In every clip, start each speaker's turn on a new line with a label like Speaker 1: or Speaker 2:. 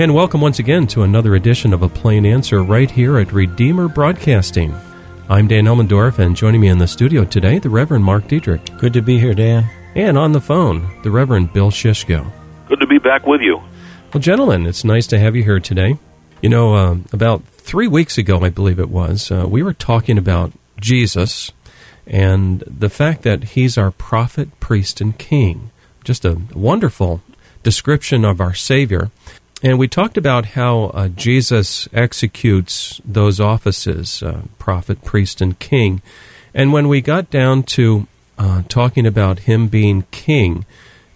Speaker 1: And welcome once again to another edition of A Plain Answer right here at Redeemer Broadcasting. I'm Dan Elmendorf, and joining me in the studio today, the Reverend Mark Diedrich.
Speaker 2: Good to be here, Dan.
Speaker 1: And on the phone, the Reverend Bill Shishko.
Speaker 3: Good to be back with you.
Speaker 1: Well, gentlemen, it's nice to have you here today. You know, uh, about three weeks ago, I believe it was, uh, we were talking about Jesus and the fact that he's our prophet, priest, and king. Just a wonderful description of our Savior. And we talked about how uh, Jesus executes those offices uh, prophet, priest, and king. And when we got down to uh, talking about him being king,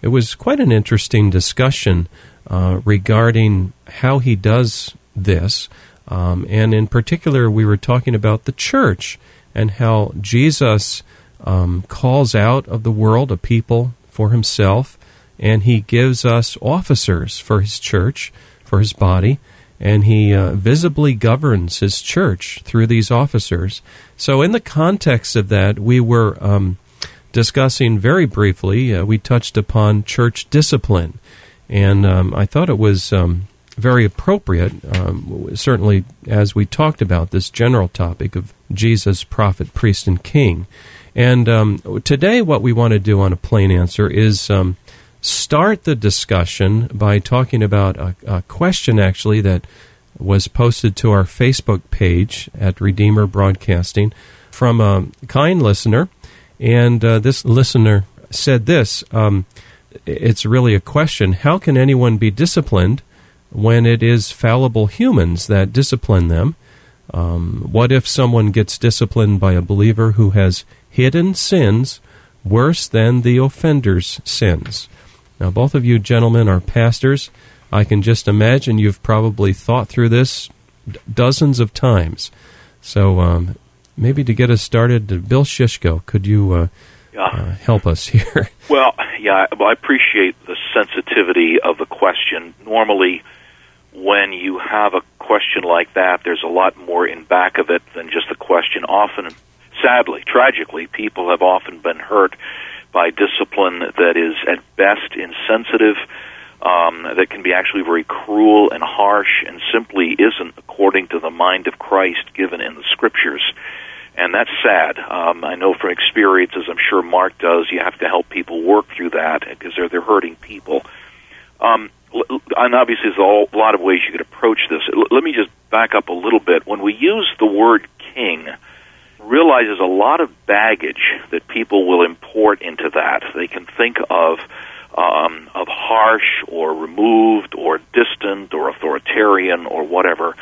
Speaker 1: it was quite an interesting discussion uh, regarding how he does this. Um, and in particular, we were talking about the church and how Jesus um, calls out of the world a people for himself and he gives us officers for his church, for his body, and he uh, visibly governs his church through these officers. So, in the context of that, we were um, discussing very briefly, uh, we touched upon church discipline, and um, I thought it was um, very appropriate, um, certainly as we talked about this general topic of Jesus, prophet, priest, and king. And um, today, what we want to do on a plain answer is um, start the discussion by talking about a, a, question actually that was posted to our Facebook page at Redeemer Broadcasting from a kind listener. And uh, this listener said this um, It's really a question How can anyone be disciplined when it is fallible humans that discipline them? Um, what if someone gets disciplined by a believer who has hidden sins worse than the offender's sins? Now, both of you gentlemen are pastors. I can just imagine you've probably thought through this d- dozens of times. So, um, maybe to get us started, uh, Bill Shishko, could you uh, yeah. uh, help us here?
Speaker 3: Well, yeah, well, I appreciate the sensitivity of the question. Normally, when you have a question like that, there's a lot more in back of it than just the question. Often, sadly, tragically, people have often been hurt by discipline that is at best insensitive, um, that can be actually very cruel and harsh, and simply isn't according to the mind of Christ given in the Scriptures. And that's sad. Um, I know from experience, as I'm sure Mark does, you have to help people work through that because they're they're hurting people. Um, and obviously, there's a lot of ways you could approach this. Let me just back up a little bit. When we use the word king, realizes a lot of baggage that people will import into that. They can think of um, of harsh or removed or distant or authoritarian or whatever.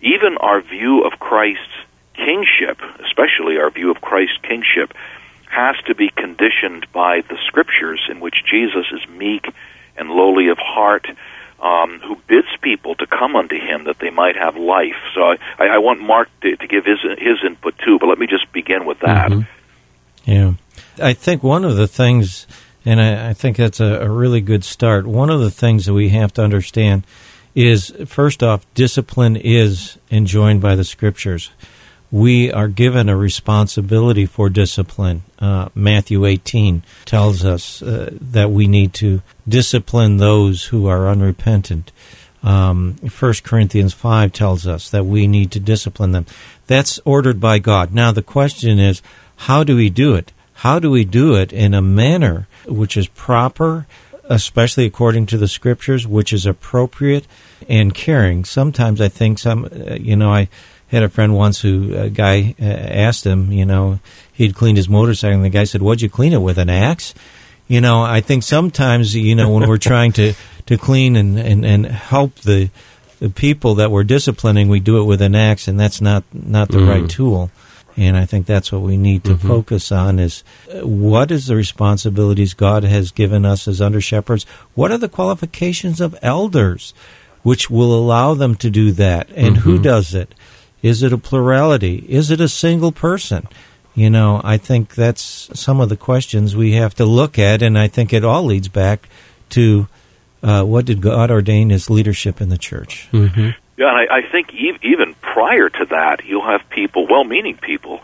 Speaker 3: Even our view of Christ's kingship, especially our view of Christ's kingship, has to be conditioned by the scriptures in which Jesus is meek and lowly of heart um, who bids people to come unto him that they might have life. So I, I want Mark to, to give his his input too, but let me just begin with that.
Speaker 2: Mm-hmm. Yeah, I think one of the things, and I, I think that's a, a really good start. One of the things that we have to understand is first off, discipline is enjoined by the scriptures we are given a responsibility for discipline. Uh, Matthew 18 tells us uh, that we need to discipline those who are unrepentant. Um, 1 Corinthians 5 tells us that we need to discipline them. That's ordered by God. Now, the question is, how do we do it? How do we do it in a manner which is proper, especially according to the scriptures, which is appropriate and caring? Sometimes I think some, uh, you know, I had a friend once who a guy uh, asked him, you know, he'd cleaned his motorcycle, and the guy said, "What'd you clean it with? An axe?" You know, I think sometimes, you know, when we're trying to to clean and and and help the the people that we're disciplining, we do it with an axe, and that's not not the mm. right tool. And I think that's what we need to mm-hmm. focus on is uh, what is the responsibilities God has given us as under shepherds? What are the qualifications of elders which will allow them to do that? And mm-hmm. who does it? Is it a plurality? Is it a single person? You know, I think that's some of the questions we have to look at, and I think it all leads back to uh, what did God ordain as leadership in the church?
Speaker 3: Mm-hmm. Yeah, and I, I think even prior to that, you'll have people, well-meaning people,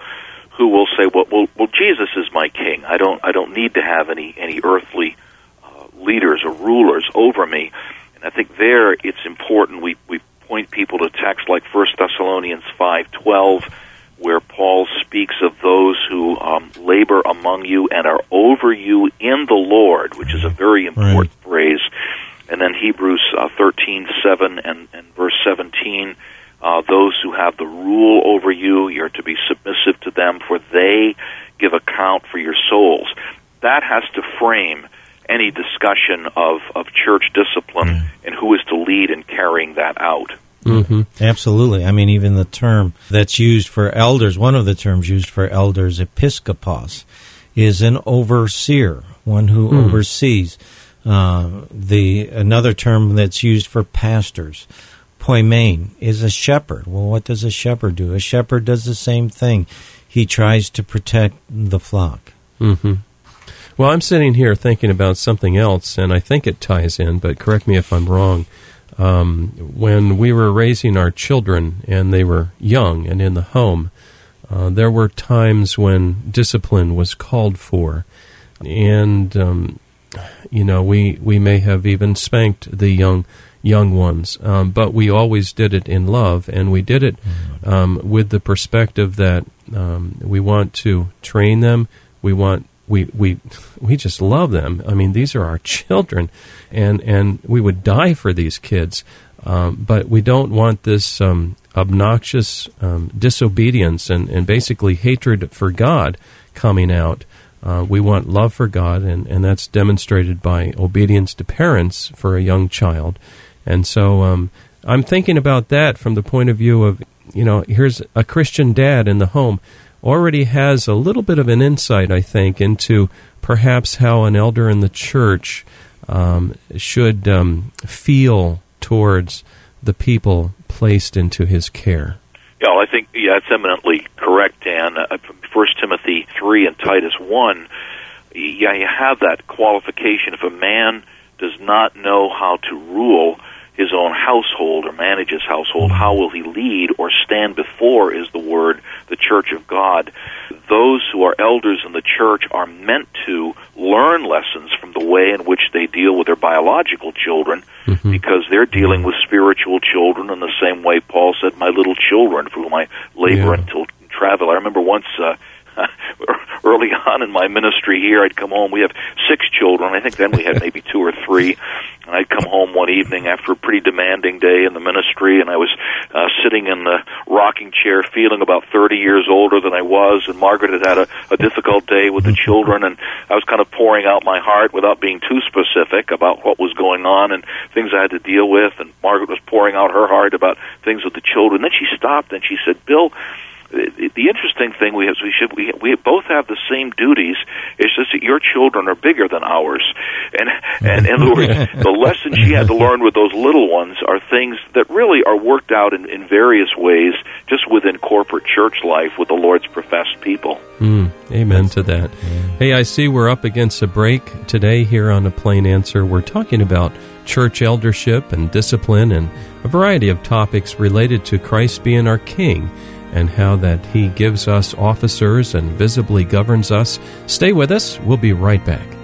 Speaker 3: who will say, "Well, well, well Jesus is my king. I don't, I don't need to have any any earthly uh, leaders or rulers over me." And I think there it's important we, we point people to texts like 1 Thessalonians 5.12 where Paul speaks of those who um, labor among you and are over you in the Lord, which is a very important right. phrase. And then Hebrews uh, 13:7 and, and verse 17, uh, those who have the rule over you, you're to be submissive to them, for they give account for your souls. That has to frame any discussion of, of church discipline mm. and who is to lead in carrying that out.
Speaker 2: Mm-hmm. Absolutely. I mean, even the term that's used for elders, one of the terms used for elders, episkopos, is an overseer, one who mm. oversees. Uh, the another term that's used for pastors, poimen, is a shepherd. Well, what does a shepherd do? A shepherd does the same thing. He tries to protect the flock.
Speaker 1: Mm-hmm. Well, I'm sitting here thinking about something else, and I think it ties in, but correct me if I'm wrong. Um, when we were raising our children and they were young and in the home, uh, there were times when discipline was called for, and um, you know we we may have even spanked the young young ones, um, but we always did it in love, and we did it um, with the perspective that um, we want to train them, we want we we we just love them. I mean, these are our children, and and we would die for these kids. Um, but we don't want this um, obnoxious um, disobedience and, and basically hatred for God coming out. Uh, we want love for God, and, and that's demonstrated by obedience to parents for a young child. And so um, I'm thinking about that from the point of view of, you know, here's a Christian dad in the home already has a little bit of an insight, I think, into perhaps how an elder in the church um, should um, feel towards the people placed into his care.
Speaker 3: Yeah, well, I think yeah, that's eminently correct, Dan. Uh, First Timothy three and Titus one. Yeah, you have that qualification. If a man does not know how to rule, his own household or manage his household, how will he lead or stand before, is the word, the church of God. Those who are elders in the church are meant to learn lessons from the way in which they deal with their biological children mm-hmm. because they're dealing with spiritual children in the same way Paul said, My little children, for whom I labor yeah. until travel. I remember once. Uh, early on in my ministry here, I'd come home. We have six children. I think then we had maybe two or three. And I'd come home one evening after a pretty demanding day in the ministry, and I was uh, sitting in the rocking chair, feeling about 30 years older than I was. And Margaret had had a, a difficult day with the children, and I was kind of pouring out my heart without being too specific about what was going on and things I had to deal with. And Margaret was pouring out her heart about things with the children. Then she stopped and she said, "Bill." The, the interesting thing we have, we should we we both have the same duties. It's just that your children are bigger than ours, and and in other words, the lessons she had to learn with those little ones are things that really are worked out in, in various ways, just within corporate church life with the Lord's professed people.
Speaker 1: Mm, amen to that. Hey, I see we're up against a break today here on a plain answer. We're talking about church eldership and discipline and a variety of topics related to Christ being our King and how that He gives us officers and visibly governs us. Stay with us. We'll be right back.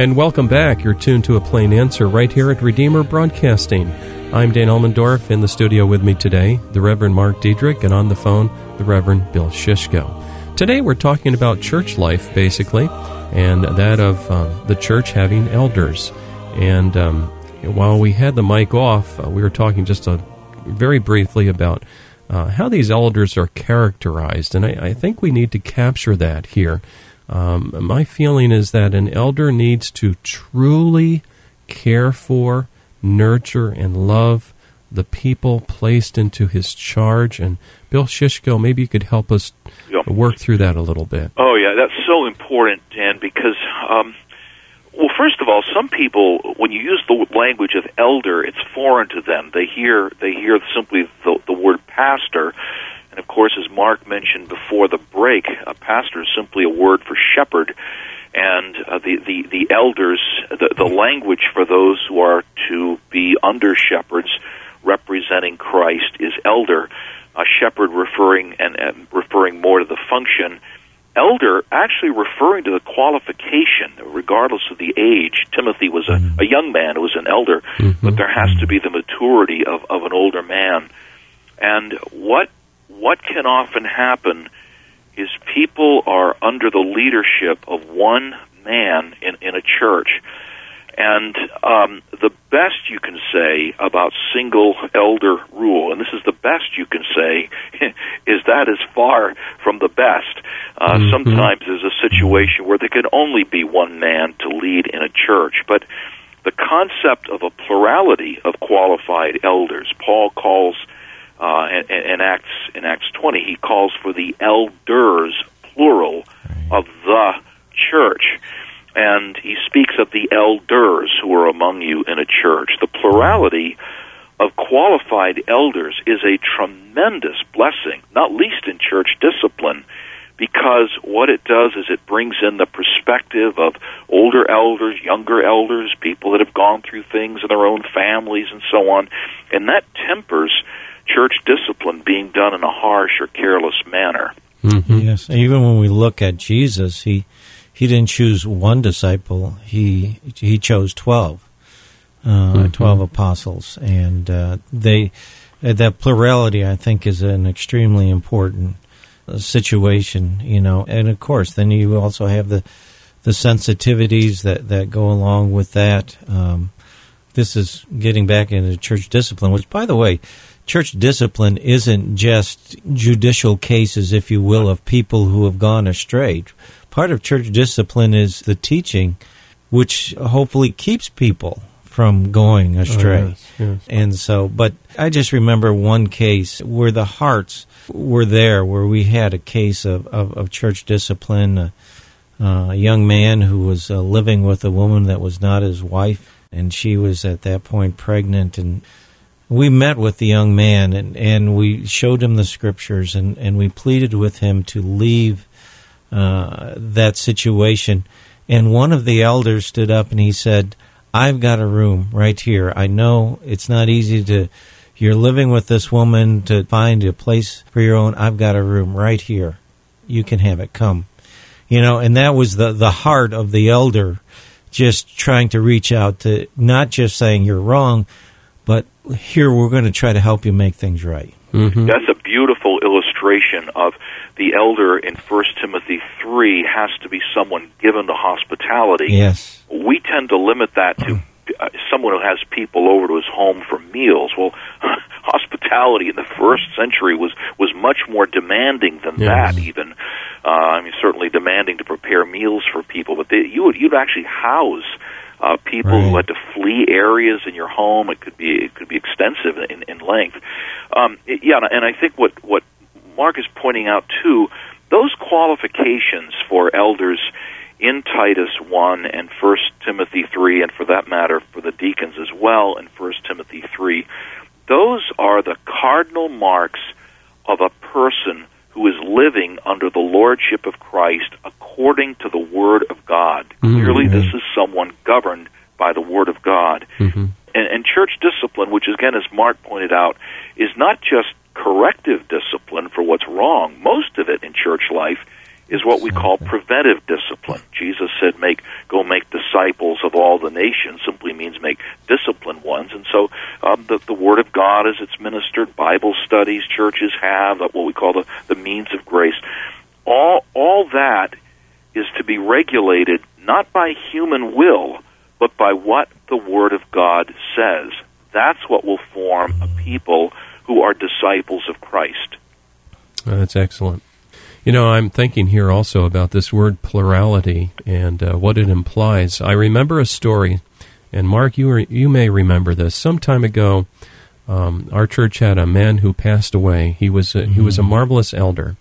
Speaker 1: And welcome back. You're tuned to a plain answer right here at Redeemer Broadcasting. I'm Dan Elmendorf in the studio with me today, the Reverend Mark Diedrich, and on the phone, the Reverend Bill Shishko. Today we're talking about church life, basically, and that of um, the church having elders. And um, while we had the mic off, uh, we were talking just a, very briefly about uh, how these elders are characterized, and I, I think we need to capture that here. Um, my feeling is that an elder needs to truly care for, nurture, and love the people placed into his charge. And Bill Shishko, maybe you could help us work through that a little bit.
Speaker 3: Oh yeah, that's so important, Dan, because um, well, first of all, some people, when you use the language of elder, it's foreign to them. They hear they hear simply the, the word pastor, and of course, as Mark mentioned before the break, a pastor is simply a word for shepherd. And uh, the, the the elders, the, the language for those who are to be under shepherds, representing Christ, is elder. A shepherd referring and, and referring more to the function elder actually referring to the qualification, regardless of the age. Timothy was a, a young man who was an elder, but there has to be the maturity of, of an older man. And what what can often happen is people are under the leadership of one man in, in a church. And um, the best you can say about single elder rule, and this is the best you can say, is that is far from the best. Uh,
Speaker 1: Mhm.
Speaker 3: Sometimes there's a situation where there can only be one man to lead in a church, but the concept of a plurality of qualified elders, Paul calls uh, in, in Acts in Acts 20, he calls for the elders, plural, of the church. And he speaks of the elders who are among you in a church. The plurality of qualified elders is a tremendous blessing, not least in church discipline, because what it does is it brings in the perspective of older elders, younger elders, people that have gone through things in their own families and so on, and that tempers church discipline being done in a harsh or careless manner.
Speaker 1: Mhm.
Speaker 2: Yes, and even when we look at Jesus, he he didn't choose one disciple; he he chose twelve, uh, twelve apostles, and uh, they uh, that plurality, I think, is an extremely important uh, situation. You know, and of course, then you also have the the sensitivities that that go along with that. Um, this is getting back into church discipline, which, by the way, church discipline isn't just judicial cases, if you will, of people who have gone astray. Part of church discipline is the teaching, which hopefully keeps people from going astray.
Speaker 1: Oh, yes, yes.
Speaker 2: And so, but I just remember one case where the hearts were there, where we had a case of, of, of church discipline. Uh, uh, a young man who was uh, living with a woman that was not his wife, and she was at that point pregnant. And we met with the young man, and, and we showed him the scriptures, and, and we pleaded with him to leave uh, that situation. And one of the elders stood up and he said, I've got a room right here. I know it's not easy to, you're living with this woman to find a place for your own. I've got a room right here. You can have it. Come. You know, and that was the, the heart of the elder just trying to reach out to not just saying you're wrong, but here we're going to try to help you make things right.
Speaker 1: Mm-hmm.
Speaker 3: That's a beautiful illustration of the elder in 1 Timothy 3 has to be someone given to hospitality.
Speaker 2: Yes.
Speaker 3: We tend to limit that to uh, someone who has people over to his home for meals. Well, hospitality in the first century was was much more demanding than
Speaker 1: Yes.
Speaker 3: that. Even, uh, I mean, certainly demanding to prepare meals for people. But they, you would you'd actually house uh, people who had to flee areas in your home. It could be it could be extensive in, in length. Um, it- yeah, and I think what what Mark is pointing out too, those qualifications for elders in Titus 1 and 1 Timothy 3, and for that matter, for the deacons as well in 1 Timothy 3, those are the cardinal marks of a person who is living under the lordship of Christ according to the Word of God.
Speaker 1: Mhm.
Speaker 3: Clearly, this is someone governed by the Word of God.
Speaker 1: Mm-hmm.
Speaker 3: And, and church discipline, which again, as Mark pointed out, is not just corrective discipline for what's wrong. Most of it in church life is what we call preventive discipline. Jesus said, "Make go make disciples of all the nations." Simply means make disciplined ones. And so, um, the the Word of God, as it's ministered, Bible studies churches have, uh, what we call the the means of grace. All all that is to be regulated not by human will, but by what the Word of God says. That's what will form a people who are disciples of Christ.
Speaker 1: That's excellent. You know, I'm thinking here also about this word plurality and uh, what it implies. I remember a story, and Mark, you re- you may remember this. Some time ago, um, our church had a man who passed away. He was a, he was a marvelous elder,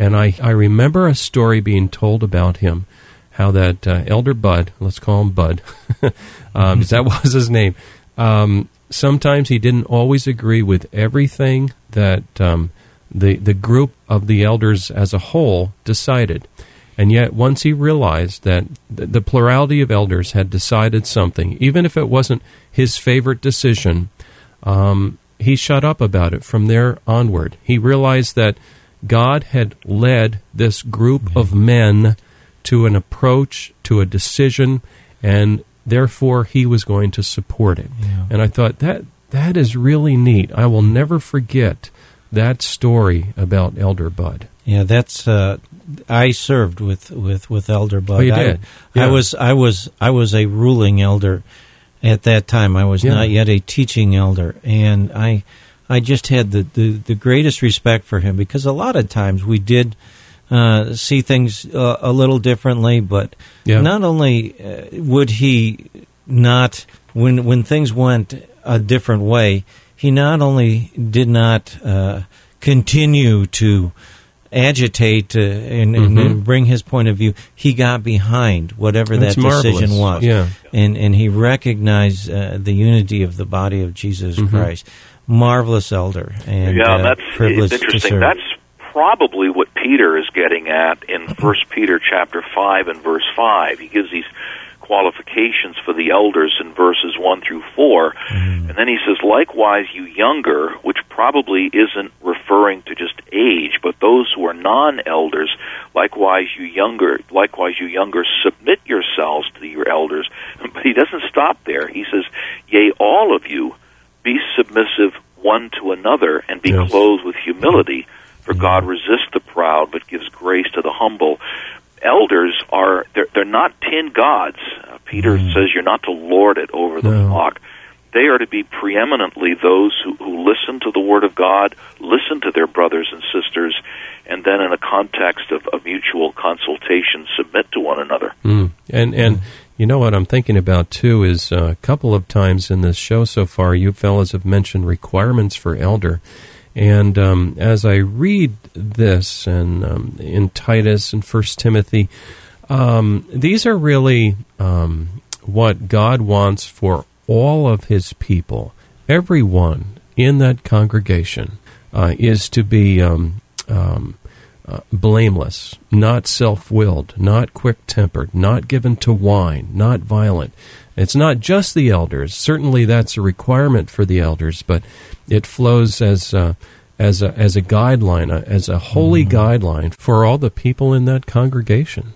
Speaker 1: and I I remember a story being told about him, how that uh, elder Bud, let's call him Bud, um, 'cause that was his name. Um, sometimes he didn't always agree with everything that um, the the group of the elders as a whole decided. And yet, once he realized that the plurality of elders had decided something, even if it wasn't his favorite decision, um, he shut up about it from there onward. He realized that God had led this group of men to an approach, to a decision, and therefore he was going to support it.
Speaker 2: Yeah.
Speaker 1: And I thought that that is really neat. I will never forget that story about Elder Bud.
Speaker 2: Yeah, that's. Uh, I served with with with Elder Bud.
Speaker 1: Oh, you
Speaker 2: I-
Speaker 1: did?
Speaker 2: I,
Speaker 1: Yeah.
Speaker 2: was I was I was a ruling elder at that time. I was
Speaker 1: Yeah.
Speaker 2: not yet a teaching elder, and I I just had the, the, the greatest respect for him because a lot of times we did uh, see things uh, a little differently, but
Speaker 1: Yeah.
Speaker 2: not only uh, would he not when when things went a different way, he not only did not uh, continue to agitate uh, and, and,
Speaker 1: Mhm.
Speaker 2: and bring his point of view. He got behind whatever
Speaker 1: That's
Speaker 2: that decision
Speaker 1: marvelous.
Speaker 2: was,
Speaker 1: Yeah.
Speaker 2: and and he recognized uh, the unity of the body of Jesus
Speaker 1: Mhm.
Speaker 2: Christ. Marvelous elder, and
Speaker 3: yeah,
Speaker 2: uh,
Speaker 3: that's
Speaker 2: privileged
Speaker 3: it's
Speaker 2: to
Speaker 3: interesting.
Speaker 2: serve.
Speaker 3: That's probably what Peter is getting at in First Peter chapter five and verse five. He gives these qualifications for the elders in verses one through 4 mm-hmm. and then he says, "Likewise, you younger," which probably isn't referring to just age, but those who are non-elders. Likewise, you younger. Likewise, you younger, submit yourselves to your elders. But he doesn't stop there. He says, "Yea, all of you." be submissive one to another and be
Speaker 1: Yes.
Speaker 3: clothed with humility for mm-hmm. god resists the proud but gives grace to the humble elders are they're, they're not tin gods. Uh, peter says you're not to lord it over the
Speaker 1: No.
Speaker 3: flock. They are to be preeminently those who, who listen to the word of god listen to their brothers and sisters and then in a context of, of mutual consultation submit to one another.
Speaker 1: Mm. And and you know what I'm thinking about too is a couple of times in this show so far, you fellows have mentioned requirements for elder, and um, as I read this and um, in Titus and First Timothy, um, these are really um, what God wants for all of His people. Everyone in that congregation uh, is to be. Um, um, uh, blameless, not self willed, not quick tempered, not given to wine, not violent. It's not just the elders. Certainly, that's a requirement for the elders, but it flows as a, as a, as a guideline, a, as a holy mm-hmm. guideline for all the people in that congregation.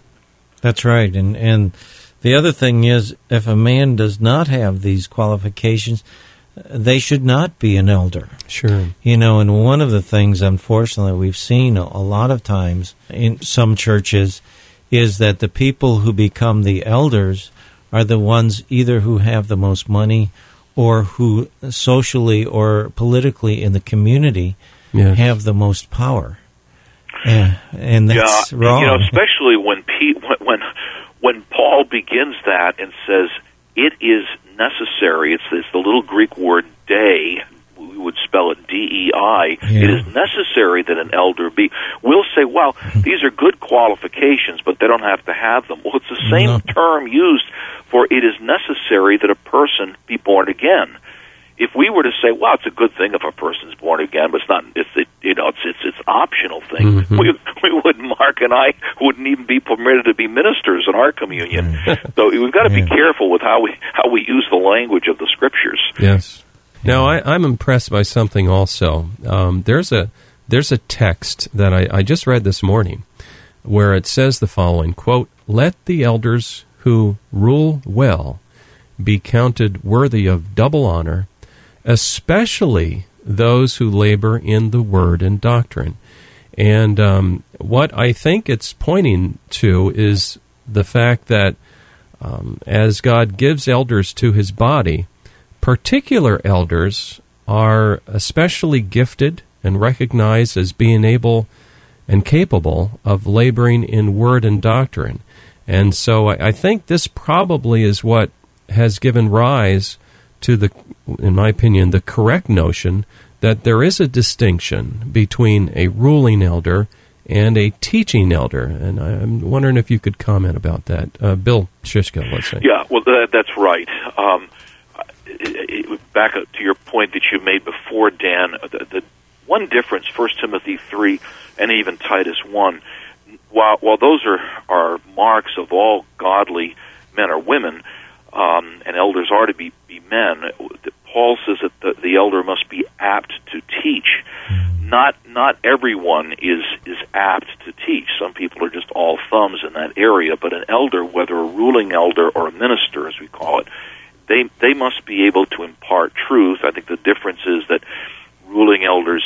Speaker 2: That's right, and and The other thing is, if a man does not have these qualifications, they should not be an elder.
Speaker 1: Sure.
Speaker 2: You know, and one of the things, unfortunately, we've seen a lot of times in some churches is that the people who become the elders are the ones either who have the most money or who socially or politically in the community
Speaker 1: Yes.
Speaker 2: have the most power. Yeah, and that's
Speaker 3: yeah,
Speaker 2: wrong.
Speaker 3: You know, especially when Pete, when, when when Paul begins that and says it is necessary. It's, it's the little Greek word "day." Would spell it D E I.
Speaker 2: Yeah.
Speaker 3: It is necessary that an elder be. We'll say, well, these are good qualifications, but they don't have to have them. Well, it's the same
Speaker 2: No.
Speaker 3: term used for it is necessary that a person be born again if we were to say, "Well, it's a good thing if a person's born again," but it's not. It's it, you know, it's it's it's optional thing.
Speaker 1: Mhm.
Speaker 3: We we wouldn't. Mark and I wouldn't even be permitted to be ministers in our communion. so we've got to be careful with how we how we use the language of the scriptures.
Speaker 1: Yes. Now I, I'm impressed by something also. Um, there's a there's a text that I, I just read this morning where it says the following quote, Let the elders who rule well be counted worthy of double honor, especially those who labor in the word and doctrine. And um, what I think it's pointing to is the fact that um, as God gives elders to his body, particular elders are especially gifted and recognized as being able and capable of laboring in word and doctrine. And so I, think this probably is what has given rise to the, in my opinion, the correct notion that there is a distinction between a ruling elder and a teaching elder. And I'm wondering if you could comment about that. Uh, Bill Shishko, let's say.
Speaker 3: Yeah, well, that, that's right. Um, it, it, back to your point that you made before, Dan. The, the one difference, First Timothy three, and even Titus one, while while those are are marks of all godly men or women, um, and elders are to be, be men. Paul says that the, the elder must be apt to teach. Not not everyone is is apt to teach. Some people are just all thumbs in that area. But an elder, whether a ruling elder or a minister, as we call it, they they must be able to impart truth. I think the difference is that ruling elders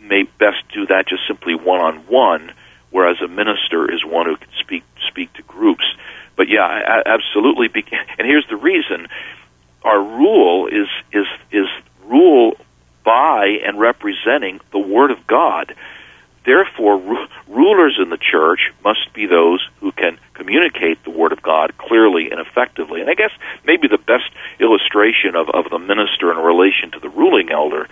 Speaker 3: may best do that just simply one on one, whereas a minister is one who can speak speak to groups. But yeah, I, I absolutely. Be, and here's the reason: our rule is is is rule by and representing the Word of God. Therefore, ru- rulers in the church must be those who can communicate the Word of God clearly and effectively. And I guess maybe the best illustration of, of the minister in relation to the ruling elder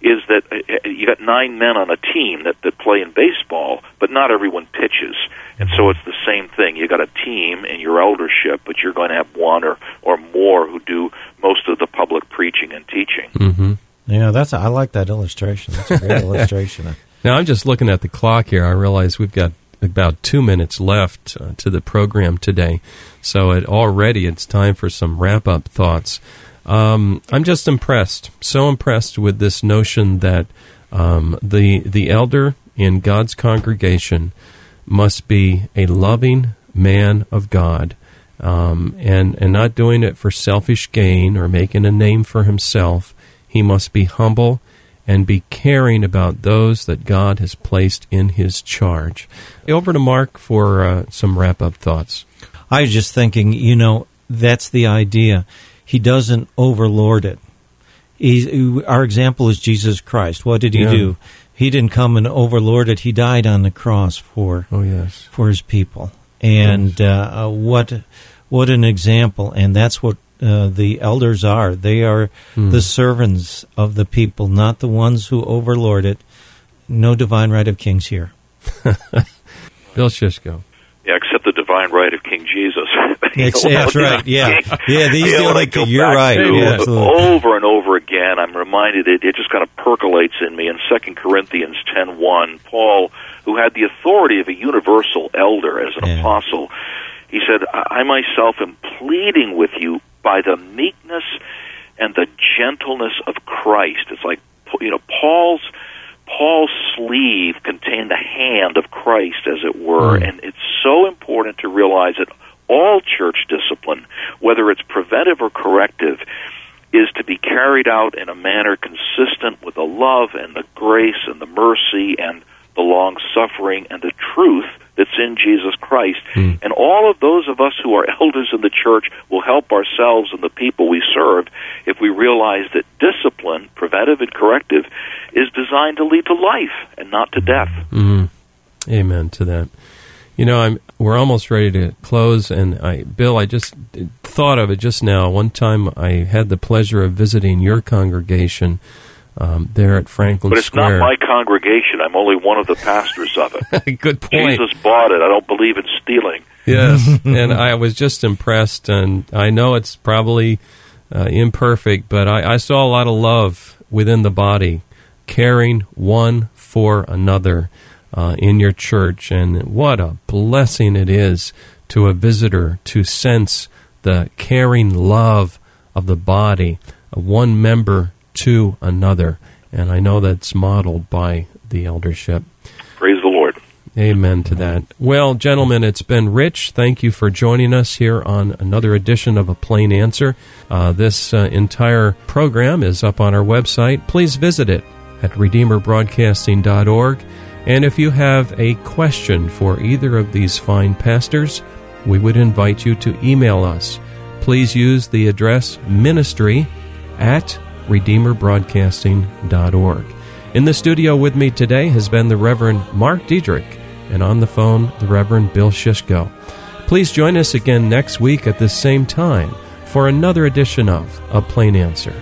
Speaker 3: is that uh, you got nine men on a team that, that play in baseball, but not everyone pitches. And so it's the same thing. You got a team in your eldership, but you're going to have one or, or more who do most of the public preaching and teaching.
Speaker 1: Mm-hmm.
Speaker 2: yeah, that's I like that illustration. That's a great illustration.
Speaker 1: Now, I'm just looking at the clock here. I realize we've got about two minutes left uh, to the program today. So it, already it's time for some wrap up thoughts. Um, I'm just impressed, so impressed with this notion that um, the, the elder in God's congregation must be a loving man of God. Um, and, and not doing it for selfish gain or making a name for himself. He must be humble and be caring about those that God has placed in his charge. Over to Mark for uh, some wrap up thoughts.
Speaker 2: I was just thinking, you know, that's the idea. He doesn't overlord it. He's, our example is Jesus Christ. What did he
Speaker 1: Yeah.
Speaker 2: do? He didn't come and overlord it. He died on the cross for
Speaker 1: Oh, yes.
Speaker 2: for his people. And uh, uh, what what an example! And that's what uh, the elders are. They are
Speaker 1: Hmm.
Speaker 2: the servants of the people, not the ones who overlord it. No divine right of kings here.
Speaker 1: Bill Shishko.
Speaker 3: Yeah, except the divine right of King Jesus.
Speaker 2: Ex- that's right, yeah. Yeah, these
Speaker 3: you know,
Speaker 2: the
Speaker 3: when I
Speaker 2: only-
Speaker 3: go
Speaker 2: you're right,
Speaker 3: to
Speaker 2: yeah, absolutely.
Speaker 3: over and over again, I'm reminded it. It just kind of percolates in me. In Second Corinthians ten one, Paul, who had the authority of a universal elder as an
Speaker 2: Yeah.
Speaker 3: apostle, he said, "I myself am pleading with you by the meekness and the gentleness of Christ." It's like you know Paul's Paul's sleeve contained the hand of Christ, as it were,
Speaker 1: Mm.
Speaker 3: and it's so important to realize that all church discipline whether it's preventive or corrective is to be carried out in a manner consistent with the love and the grace and the mercy and the long suffering and the truth that's in Jesus Christ.
Speaker 1: Mm.
Speaker 3: And all of those of us who are elders in the church will help ourselves and the people we serve if we realize that discipline, preventive and corrective, is designed to lead to life and not to death.
Speaker 1: Mm. Amen to that. You know, I'm we're almost ready to close, and I, Bill, I just thought of it just now. One time, I had the pleasure of visiting your congregation um, there at Franklin
Speaker 3: But it's
Speaker 1: Square.
Speaker 3: not my congregation. I'm only one of the pastors of it.
Speaker 1: Good point.
Speaker 3: Jesus bought it. I don't believe in stealing.
Speaker 1: Yes, and I was just impressed, and I know it's probably uh, imperfect, but I, I saw a lot of love within the body, caring one for another uh, in your church, and what a blessing it is to a visitor to sense the caring love of the body, of one member to another, and I know that's modeled by the eldership.
Speaker 3: Praise the Lord.
Speaker 1: Amen to that. Well, gentlemen, it's been rich. Thank you for joining us here on another edition of A Plain Answer. Uh, this uh, entire program is up on our website. Please visit it at RedeemerBroadcasting.org. And if you have a question for either of these fine pastors, we would invite you to email us. Please use the address ministry at RedeemerBroadcasting.org. In the studio with me today has been the Reverend Mark Diedrich, and on the phone, the Reverend Bill Shishko. Please join us again next week at the same time for another edition of A Plain Answer.